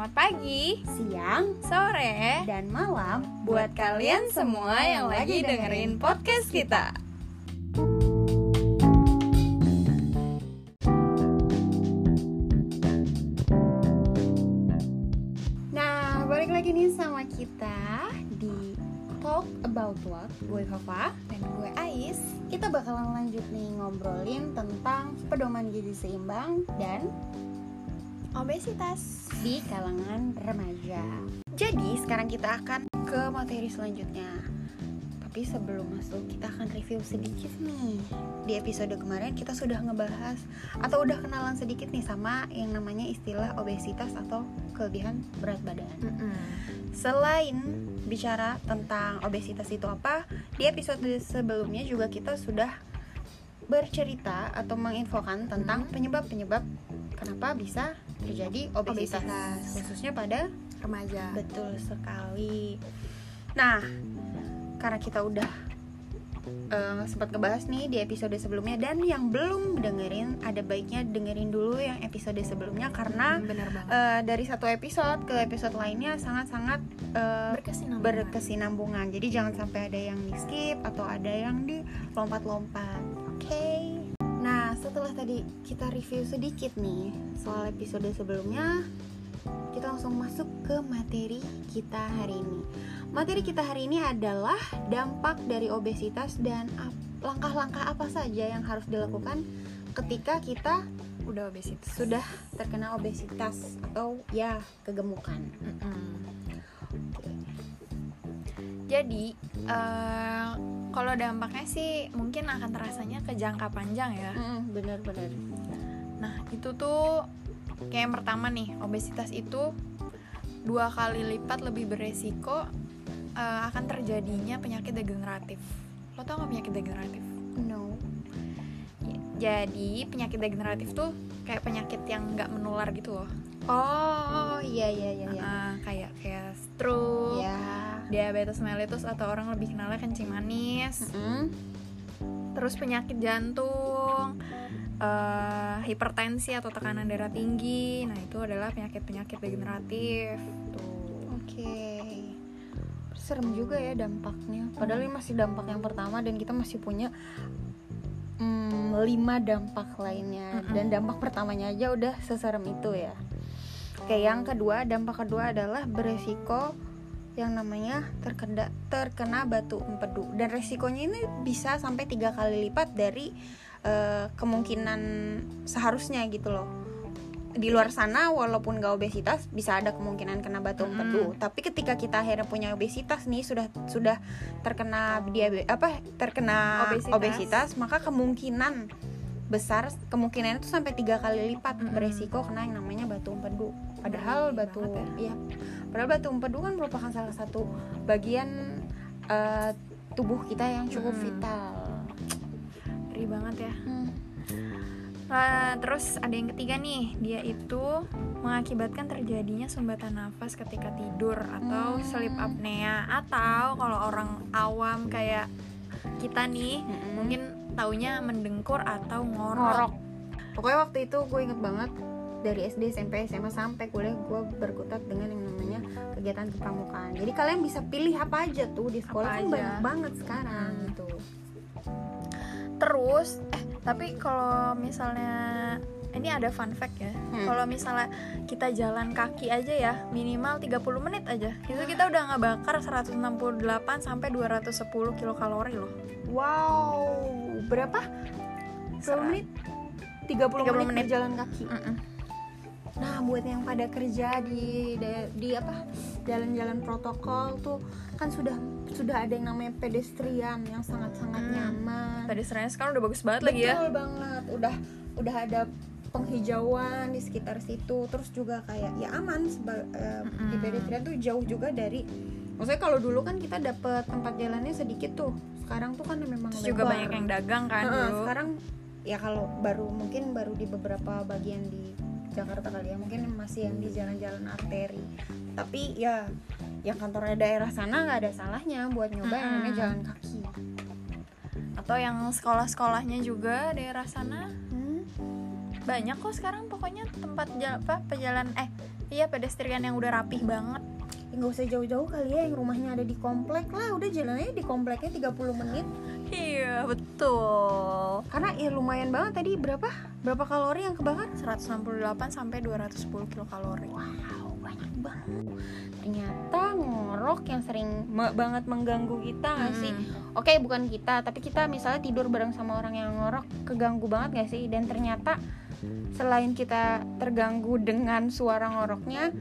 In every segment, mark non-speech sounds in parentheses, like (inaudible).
Selamat pagi, siang, sore, dan malam buat kalian semua yang lagi dengerin podcast kita. Nah, balik lagi nih sama kita di Talk About What Gue Kava Dan gue Ais. Kita bakalan lanjut nih ngobrolin tentang pedoman gizi seimbang dan Obesitas. di kalangan remaja. Jadi sekarang kita akan ke materi selanjutnya. Tapi sebelum masuk kita akan review sedikit nih. Di episode kemarin kita sudah ngebahas Atau udah kenalan sedikit nih sama yang namanya istilah obesitas atau kelebihan berat badan. Selain bicara tentang obesitas itu apa, di episode sebelumnya juga kita sudah bercerita atau menginfokan tentang penyebab-penyebab kenapa bisa terjadi obesitas, Obesitas. khususnya pada Remaja. betul sekali. Nah, karena kita udah eh, sempat ngebahas nih di episode sebelumnya dan yang belum dengerin ada baiknya dengerin dulu yang episode sebelumnya karena Bener banget. eh, dari satu episode ke episode lainnya sangat-sangat eh, Berkesinambungan. berkesinambungan. Jadi jangan sampai ada yang di skip atau ada yang di lompat-lompat. Setelah tadi kita review sedikit nih soal episode sebelumnya, kita langsung masuk ke materi kita hari ini. Materi kita hari ini adalah dampak dari obesitas dan langkah-langkah apa saja yang harus dilakukan ketika kita Udah obesitas. sudah terkena obesitas atau ya kegemukan. Jadi, eh, kalau dampaknya sih mungkin akan terasanya ke jangka panjang ya. Mm, Bener-bener. Nah, itu tuh kayak yang pertama nih, obesitas itu dua kali lipat lebih beresiko eh, akan terjadinya penyakit degeneratif. Lo tau gak penyakit degeneratif? No. Jadi penyakit degeneratif tuh kayak penyakit yang nggak menular gitu loh. Oh, iya iya iya iya. Eh, kayak kayak stroke, Ya. Diabetes mellitus atau orang lebih kenalnya kencing manis, Mm. terus penyakit jantung, eh, hipertensi atau tekanan darah tinggi. Nah itu adalah penyakit-penyakit degeneratif. Tuh. Oke. Serem juga ya dampaknya. Padahal ini masih dampak yang pertama dan kita masih punya mm, lima dampak lainnya. Mm-mm. Dan dampak pertamanya aja udah seserem itu ya. Oke, yang kedua dampak kedua adalah beresiko yang namanya terkena terkena batu empedu dan resikonya ini bisa sampai tiga kali lipat dari eh, kemungkinan seharusnya gitu loh di luar sana walaupun gak obesitas bisa ada kemungkinan kena batu Mm. empedu tapi ketika kita akhirnya punya obesitas nih sudah sudah terkena diabetes apa terkena Obesitas. obesitas, maka kemungkinan besar kemungkinan itu sampai tiga kali lipat Mm-mm. beresiko kena yang namanya batu empedu padahal Ngeri batu banget ya padahal batu empedu kan merupakan salah satu bagian eh, tubuh kita yang cukup Mm. vital Ngeri banget ya. Hmm. Nah, terus ada yang ketiga nih, dia itu mengakibatkan terjadinya sumbatan nafas ketika tidur atau Hmm. sleep apnea atau kalau orang awam kayak kita nih Mm-mm. mungkin taunya mendengkur atau ngorok. ngorok pokoknya waktu itu gue inget banget dari SD SMP SMA sampai kuliah gue berkutat dengan yang namanya kegiatan kepramukaan jadi kalian bisa pilih apa aja tuh di sekolah Apa kan aja. banyak banget sekarang Hmm. gitu Terus eh tapi kalau misalnya ini ada fun fact ya. Hmm. Kalau misalnya kita jalan kaki aja ya, minimal 30 menit aja. Itu kita udah ngebakar 168 sampai 210 kilokalori loh. wow berapa 10 menit 30, 30 menit, menit. berjalan kaki Mm-mm. Nah buat yang pada kerja di di apa jalan-jalan protokol tuh kan sudah sudah ada yang namanya pedestrian yang sangat-sangat Hmm. nyaman Tadi sebenarnya sekarang udah bagus banget lagi ya. Betul banget. Udah udah ada penghijauan di sekitar situ. Terus juga kayak ya aman seba- eh, di Mm-mm. pedestrian tuh jauh juga dari Maksudnya kalau dulu kan kita dapet tempat jalannya sedikit tuh. Sekarang tuh kan memang Terus juga banyak yang dagang kan Heeh, dulu. sekarang ya kalau baru mungkin baru di beberapa bagian di Jakarta kali ya mungkin masih yang di jalan-jalan arteri. Tapi ya yang kantornya daerah sana nggak ada salahnya buat nyoba yang namanya Mm-mm. jalan kaki. Atau yang sekolah-sekolahnya juga daerah sana? Hmm? banyak kok sekarang pokoknya tempat ja- apa pejalan eh iya pedestrian yang udah rapih banget. Ya nggak usah jauh-jauh kali ya yang rumahnya ada di komplek lah. Udah jalannya di kompleknya 30 menit. Iya betul. Karena ya lumayan banget tadi berapa berapa kalori yang kebakar? 168 sampai 210 kilokalori. Wow banyak banget. Ternyata ngorok yang sering me- banget mengganggu kita nggak sih? Hmm. oke bukan kita tapi kita misalnya tidur bareng sama orang yang ngorok keganggu banget gak sih? Dan ternyata selain kita terganggu dengan suara ngoroknya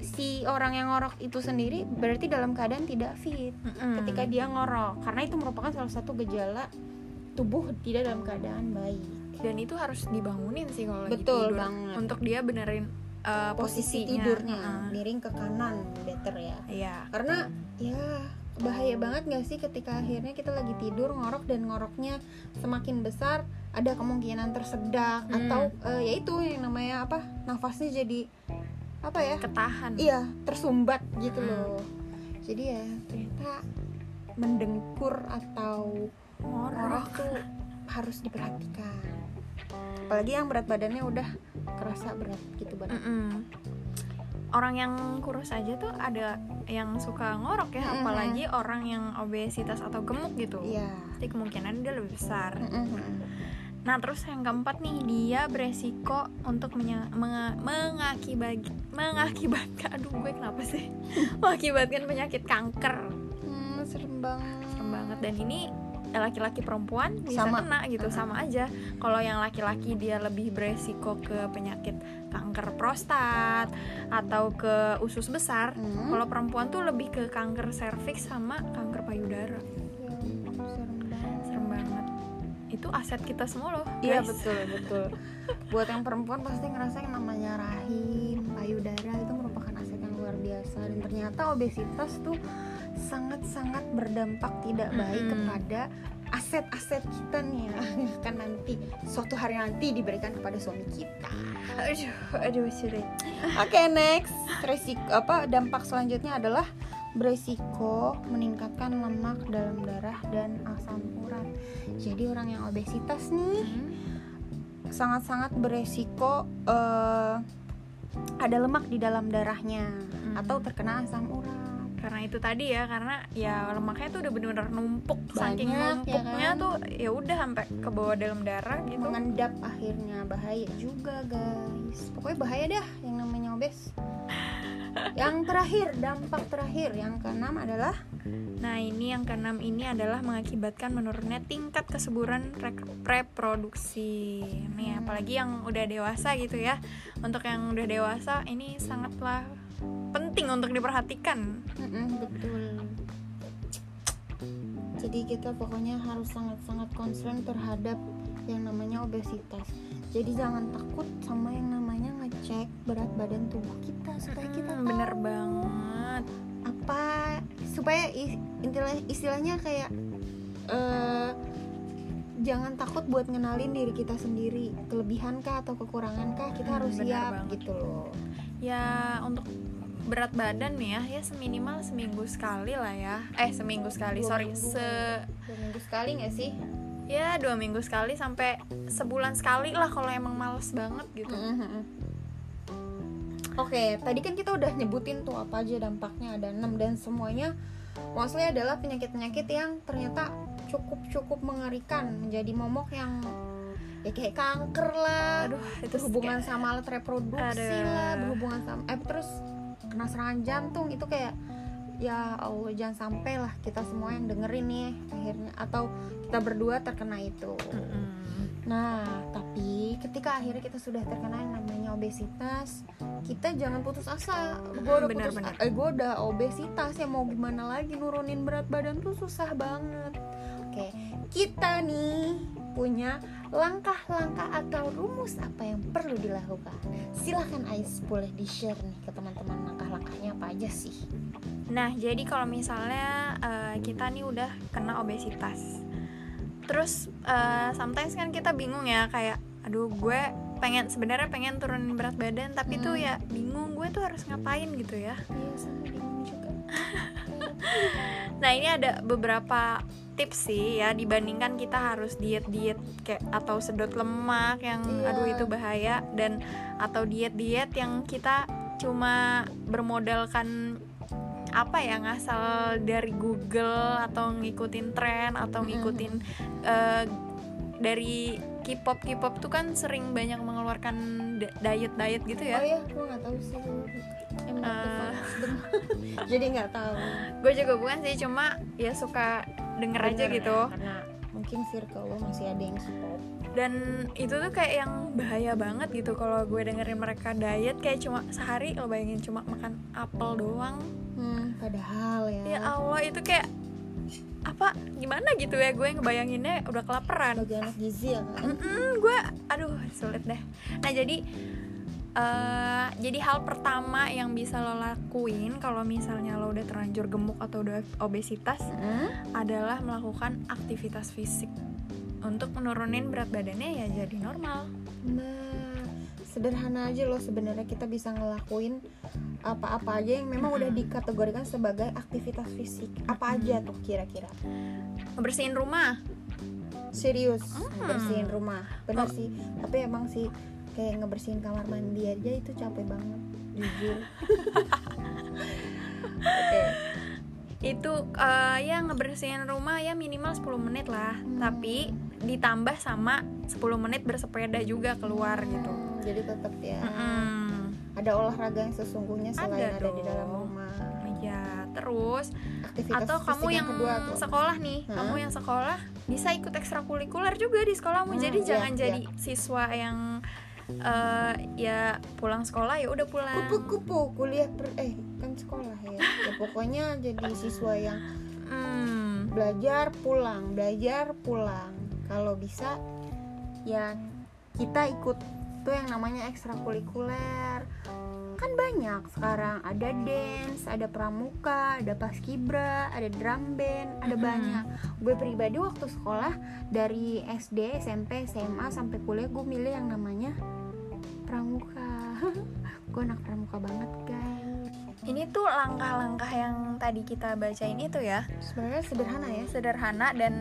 si orang yang ngorok itu sendiri berarti dalam keadaan tidak fit Mm-mm. ketika dia ngorok. Karena itu merupakan salah satu gejala tubuh tidak dalam keadaan baik dan itu harus dibangunin sih kalau lagi Betul tidur. banget. untuk dia benerin uh, posisi posisinya. tidurnya Heeh. miring ke kanan better ya. Iya. Karena ya bahaya banget gak sih ketika akhirnya kita lagi tidur ngorok dan ngoroknya semakin besar ada kemungkinan tersedak Hmm. atau eh, ya itu yang namanya apa nafasnya jadi apa ya? Ketahan. Iya tersumbat gitu Hmm. loh. Jadi ya ternyata mendengkur atau ngorok. ngorok tuh harus diperhatikan apalagi yang berat badannya udah kerasa berat gitu badan Mm-mm. orang yang kurus aja tuh ada yang suka ngorok ya Mm-mm. apalagi orang yang obesitas atau gemuk gitu iya jadi kemungkinan dia lebih besar Mm-mm. Nah, terus yang keempat nih, dia beresiko untuk menya- menga- mengakibat mengakibatkan aduh gue kenapa sih? (laughs) mengakibatkan penyakit kanker. Hmm, serem banget Serem banget dan ini laki-laki perempuan bisa Sama. kena gitu Uh-uh. sama aja. Kalau yang laki-laki dia lebih beresiko ke penyakit kanker prostat atau ke usus besar. Hmm. Kalau perempuan tuh lebih ke kanker serviks sama kanker payudara. Serem banget. Itu aset kita semua loh. Iya betul betul. Buat yang perempuan pasti ngerasa yang namanya rahim, payudara itu merupakan aset yang luar biasa dan ternyata obesitas tuh sangat-sangat berdampak tidak baik Mm-mm. kepada aset-aset kita nih yang (laughs) akan nanti suatu hari nanti diberikan kepada suami kita. Aduh, aduh sudah. (laughs) Oke next resiko apa dampak selanjutnya adalah beresiko meningkatkan lemak dalam darah dan asam urat. Jadi orang yang obesitas nih sangat-sangat beresiko eh, ada lemak di dalam darahnya Hmm. atau terkena asam urat. Karena itu tadi ya karena ya lemaknya tuh udah bener-bener numpuk saking Banyak, ya numpuknya kan? tuh ya udah sampai ke bawah dalam darah gitu Mengendap akhirnya bahaya juga guys. Pokoknya bahaya dah yang namanya obes. yang terakhir dampak terakhir yang keenam adalah nah ini yang keenam ini adalah mengakibatkan menurunnya tingkat kesuburan reproduksi nih Hmm. apalagi yang udah dewasa gitu ya untuk yang udah dewasa ini sangatlah penting untuk diperhatikan Mm-mm, betul. Jadi kita pokoknya harus sangat-sangat concern terhadap yang namanya obesitas. Jadi jangan takut sama yang namanya ngecek berat badan tubuh kita supaya kita tahu bener banget apa supaya is- intilah- istilahnya kayak eh, jangan takut buat ngenalin diri kita sendiri kelebihan kah atau kekurangan kah kita Hmm, harus siap banget. gitu loh. ya untuk berat badan nih ya ya seminimal seminggu sekali lah ya eh seminggu sekali Dua sorry minggu se Dua minggu sekali nggak sih? ya dua minggu sekali sampai sebulan sekali lah kalau emang males banget gitu Mm-hmm. Oke, tadi kan kita udah nyebutin tuh apa aja dampaknya ada 6 dan semuanya mostly adalah penyakit-penyakit yang ternyata cukup-cukup mengerikan menjadi momok yang ya kayak kanker lah, aduh itu berhubungan kayak- sama alat reproduksi Aduh. lah, berhubungan sama eh terus kena serangan jantung itu kayak ya Allah jangan sampai lah kita semua yang dengerin nih akhirnya atau kita berdua terkena itu. Nah, tapi ketika akhirnya kita sudah terkena yang namanya obesitas, kita jangan putus asa. Gue udah benar, putus, benar. eh gue udah obesitas ya mau gimana lagi nurunin berat badan tuh susah banget. Oke, kita nih punya langkah-langkah atau rumus apa yang perlu dilakukan. Silahkan Ais boleh di share nih ke teman-teman langkah-langkahnya apa aja sih? Nah, jadi kalau misalnya eh, kita nih udah kena obesitas, terus eh, sometimes kan kita bingung ya kayak, aduh gue pengen sebenarnya pengen turunin berat badan, tapi tuh Hmm. ya bingung gue tuh harus ngapain gitu ya. Iya sama bingung juga. (laughs) Nah, ini ada beberapa tips sih ya dibandingkan kita harus diet-diet kayak atau sedot lemak yang Iya. aduh itu bahaya dan atau diet-diet yang kita cuma bermodalkan apa ya ngasal dari Google atau ngikutin tren atau ngikutin eh, dari K-pop K-pop tuh kan sering banyak mengeluarkan diet diet gitu oh ya ya gue nggak tahu sih. Eh. (laughs) jadi nggak tahu. Gue juga bukan sih cuma ya suka denger aja gitu. karena mungkin circle lo masih ada yang support. Dan itu tuh kayak yang bahaya banget gitu kalau gue dengerin mereka diet kayak cuma sehari lo bayangin cuma makan apel doang. Hmm, padahal ya. Ya Allah itu kayak apa? Gimana gitu ya gue ngebayanginnya udah kelaparan. Bagi anak gizi ya kan? Mm-mm, gue aduh sulit deh. Nah jadi eh jadi hal pertama yang bisa lo lakuin kalau misalnya lo udah terlanjur gemuk atau udah obesitas Hmm? adalah melakukan aktivitas fisik untuk menurunin berat badannya ya jadi normal Nah, sederhana aja loh sebenarnya kita bisa ngelakuin apa-apa aja yang memang udah dikategorikan sebagai aktivitas fisik. Apa aja tuh kira-kira? ngebersihin rumah Serius, Hmm. bersihin rumah. Bener Oh. sih. Tapi emang sih kayak ngebersihin kamar mandi aja itu capek banget, jujur. Oke. itu eh, ya ngebersihin rumah ya minimal 10 menit lah Hmm. tapi ditambah sama 10 menit bersepeda juga keluar gitu Jadi tetap ya Mm-mm. ada olahraga yang sesungguhnya selain Ada ada, di dalam rumah. ya terus Aktivitas atau kamu yang kedua tuh. sekolah nih Hah? kamu yang sekolah bisa ikut ekstrakurikuler juga di sekolahmu Hmm, jadi iya, jangan iya. jadi siswa yang eh, ya pulang sekolah ya udah pulang. Kupu-kupu kuliah per eh kan sekolah ya. Ya pokoknya jadi siswa yang Hmm, belajar pulang belajar pulang. Kalau bisa ya kita ikut tuh yang namanya ekstrakurikuler. Kan banyak sekarang. Ada dance ada pramuka ada paskibra ada drum band ada Mm-mm. banyak. Gue pribadi waktu sekolah dari SD SMP SMA sampai kuliah gue milih yang namanya pramuka. (laughs) Gue anak pramuka banget guys. Ini tuh langkah-langkah yang tadi kita bacain itu ya. Sebenarnya sederhana ya. Sederhana dan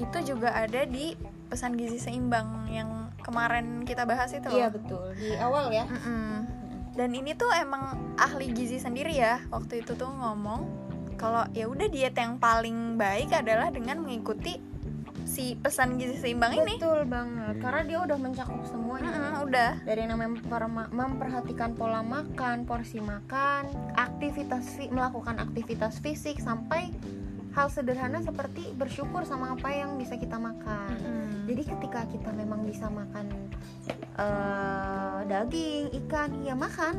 itu juga ada di pesan gizi seimbang yang kemarin kita bahas itu iya betul. Di awal ya. Mm-mm. Dan ini tuh emang ahli gizi sendiri ya. Waktu itu tuh ngomong kalau ya udah diet yang paling baik adalah dengan mengikuti si pesan gizi seimbang ini. betul banget karena dia udah mencakup semuanya Mm-mm, udah. dari yang namanya memperhatikan pola makan porsi makan aktivitas melakukan aktivitas fisik sampai hal sederhana seperti bersyukur sama apa yang bisa kita makan Mm-mm. jadi ketika kita memang bisa makan eh, daging ikan ya makan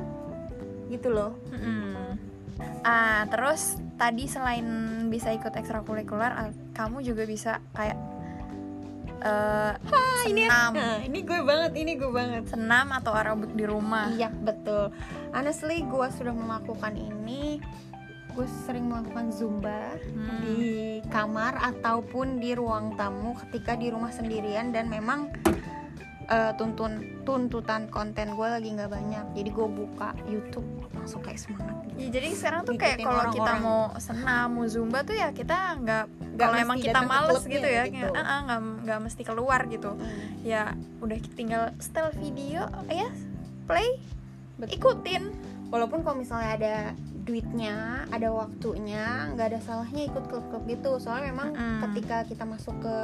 gitu loh Mm-mm. Ah, terus tadi selain bisa ikut ekstrakurikuler, ah, kamu juga bisa kayak eh senam, nah ini gue banget ini gue banget senam atau aerobik di rumah. Iya betul. Honestly gue sudah melakukan ini. Gue sering melakukan zumba Hmm. di kamar ataupun di ruang tamu ketika di rumah sendirian dan memang eh, tuntun tuntutan konten gue lagi nggak banyak. Jadi gue buka YouTube langsung kayak semangat. Gitu. Ya, jadi sekarang tuh kayak kalau kita mau senam, mau zumba tuh ya kita nggak kalau emang kita males gitu ya, gitu. "Ah, ah, nggak nggak mesti keluar gitu. Ya udah tinggal setel video, ya play, Betul. ikutin. Walaupun kalau misalnya ada duitnya, ada waktunya, nggak ada salahnya ikut klub-klub gitu. Soalnya memang ketika kita masuk ke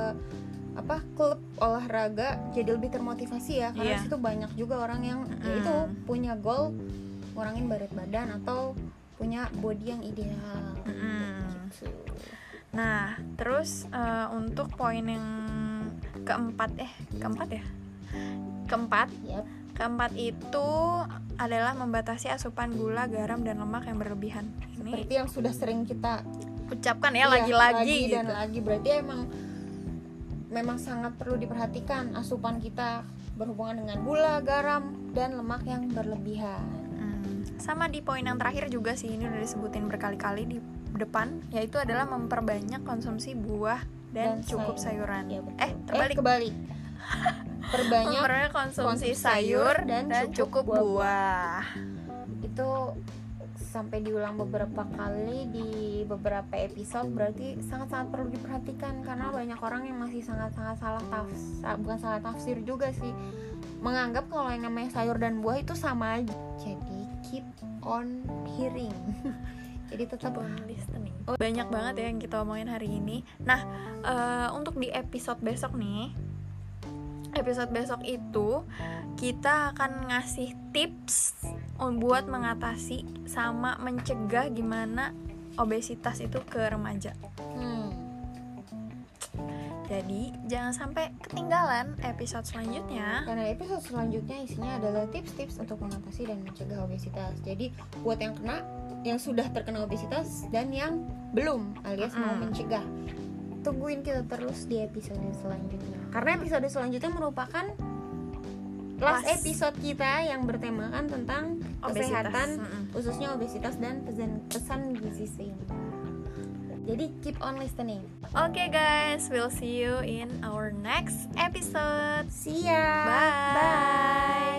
apa klub olahraga jadi lebih termotivasi ya karena Iya. situ banyak juga orang yang ya Mm-mm. itu punya goal ngurangin berat badan atau punya body yang ideal Mm-mm. gitu. Nah, terus eh, untuk poin yang keempat eh keempat ya, keempat Yap. keempat itu adalah membatasi asupan gula, garam dan lemak yang berlebihan. Ini Seperti yang sudah sering kita ucapkan ya iya, lagi-lagi lagi gitu. dan lagi berarti emang memang sangat perlu diperhatikan asupan kita berhubungan dengan gula, garam dan lemak yang berlebihan. Hmm, sama di poin yang terakhir juga sih ini udah disebutin berkali-kali di depan yaitu adalah memperbanyak konsumsi buah dan, Dan cukup sayur. sayuran. Ya, betul. eh terbalik. kebalik. (laughs) Perbanyak konsumsi konsumsi sayur dan, dan cukup cukup buah. itu sampai diulang beberapa kali di beberapa episode berarti sangat-sangat perlu diperhatikan karena banyak orang yang masih sangat-sangat salah tafsir bukan salah tafsir juga sih. Menganggap kalau yang namanya sayur dan buah itu sama aja. Jadi keep on hearing. (laughs) Jadi tetap listening. Banyak banget ya yang kita omongin hari ini. Nah eh, untuk di episode besok nih episode besok itu kita akan ngasih tips buat mengatasi sama mencegah gimana obesitas itu ke remaja. Hmm, jadi jangan sampai ketinggalan episode selanjutnya. Karena episode selanjutnya isinya adalah tips-tips untuk mengatasi dan mencegah obesitas. Jadi buat yang kena yang sudah terkena obesitas dan yang belum alias mau Mm-mm. mencegah tungguin kita terus di episode selanjutnya. Karena episode selanjutnya merupakan last episode kita yang bertemakan tentang obesitas. kesehatan mm -hmm. khususnya obesitas dan pesan pesan gizi seimbang. Jadi keep on listening. Oke okay, guys, we'll see you in our next episode. See ya. Bye. Bye.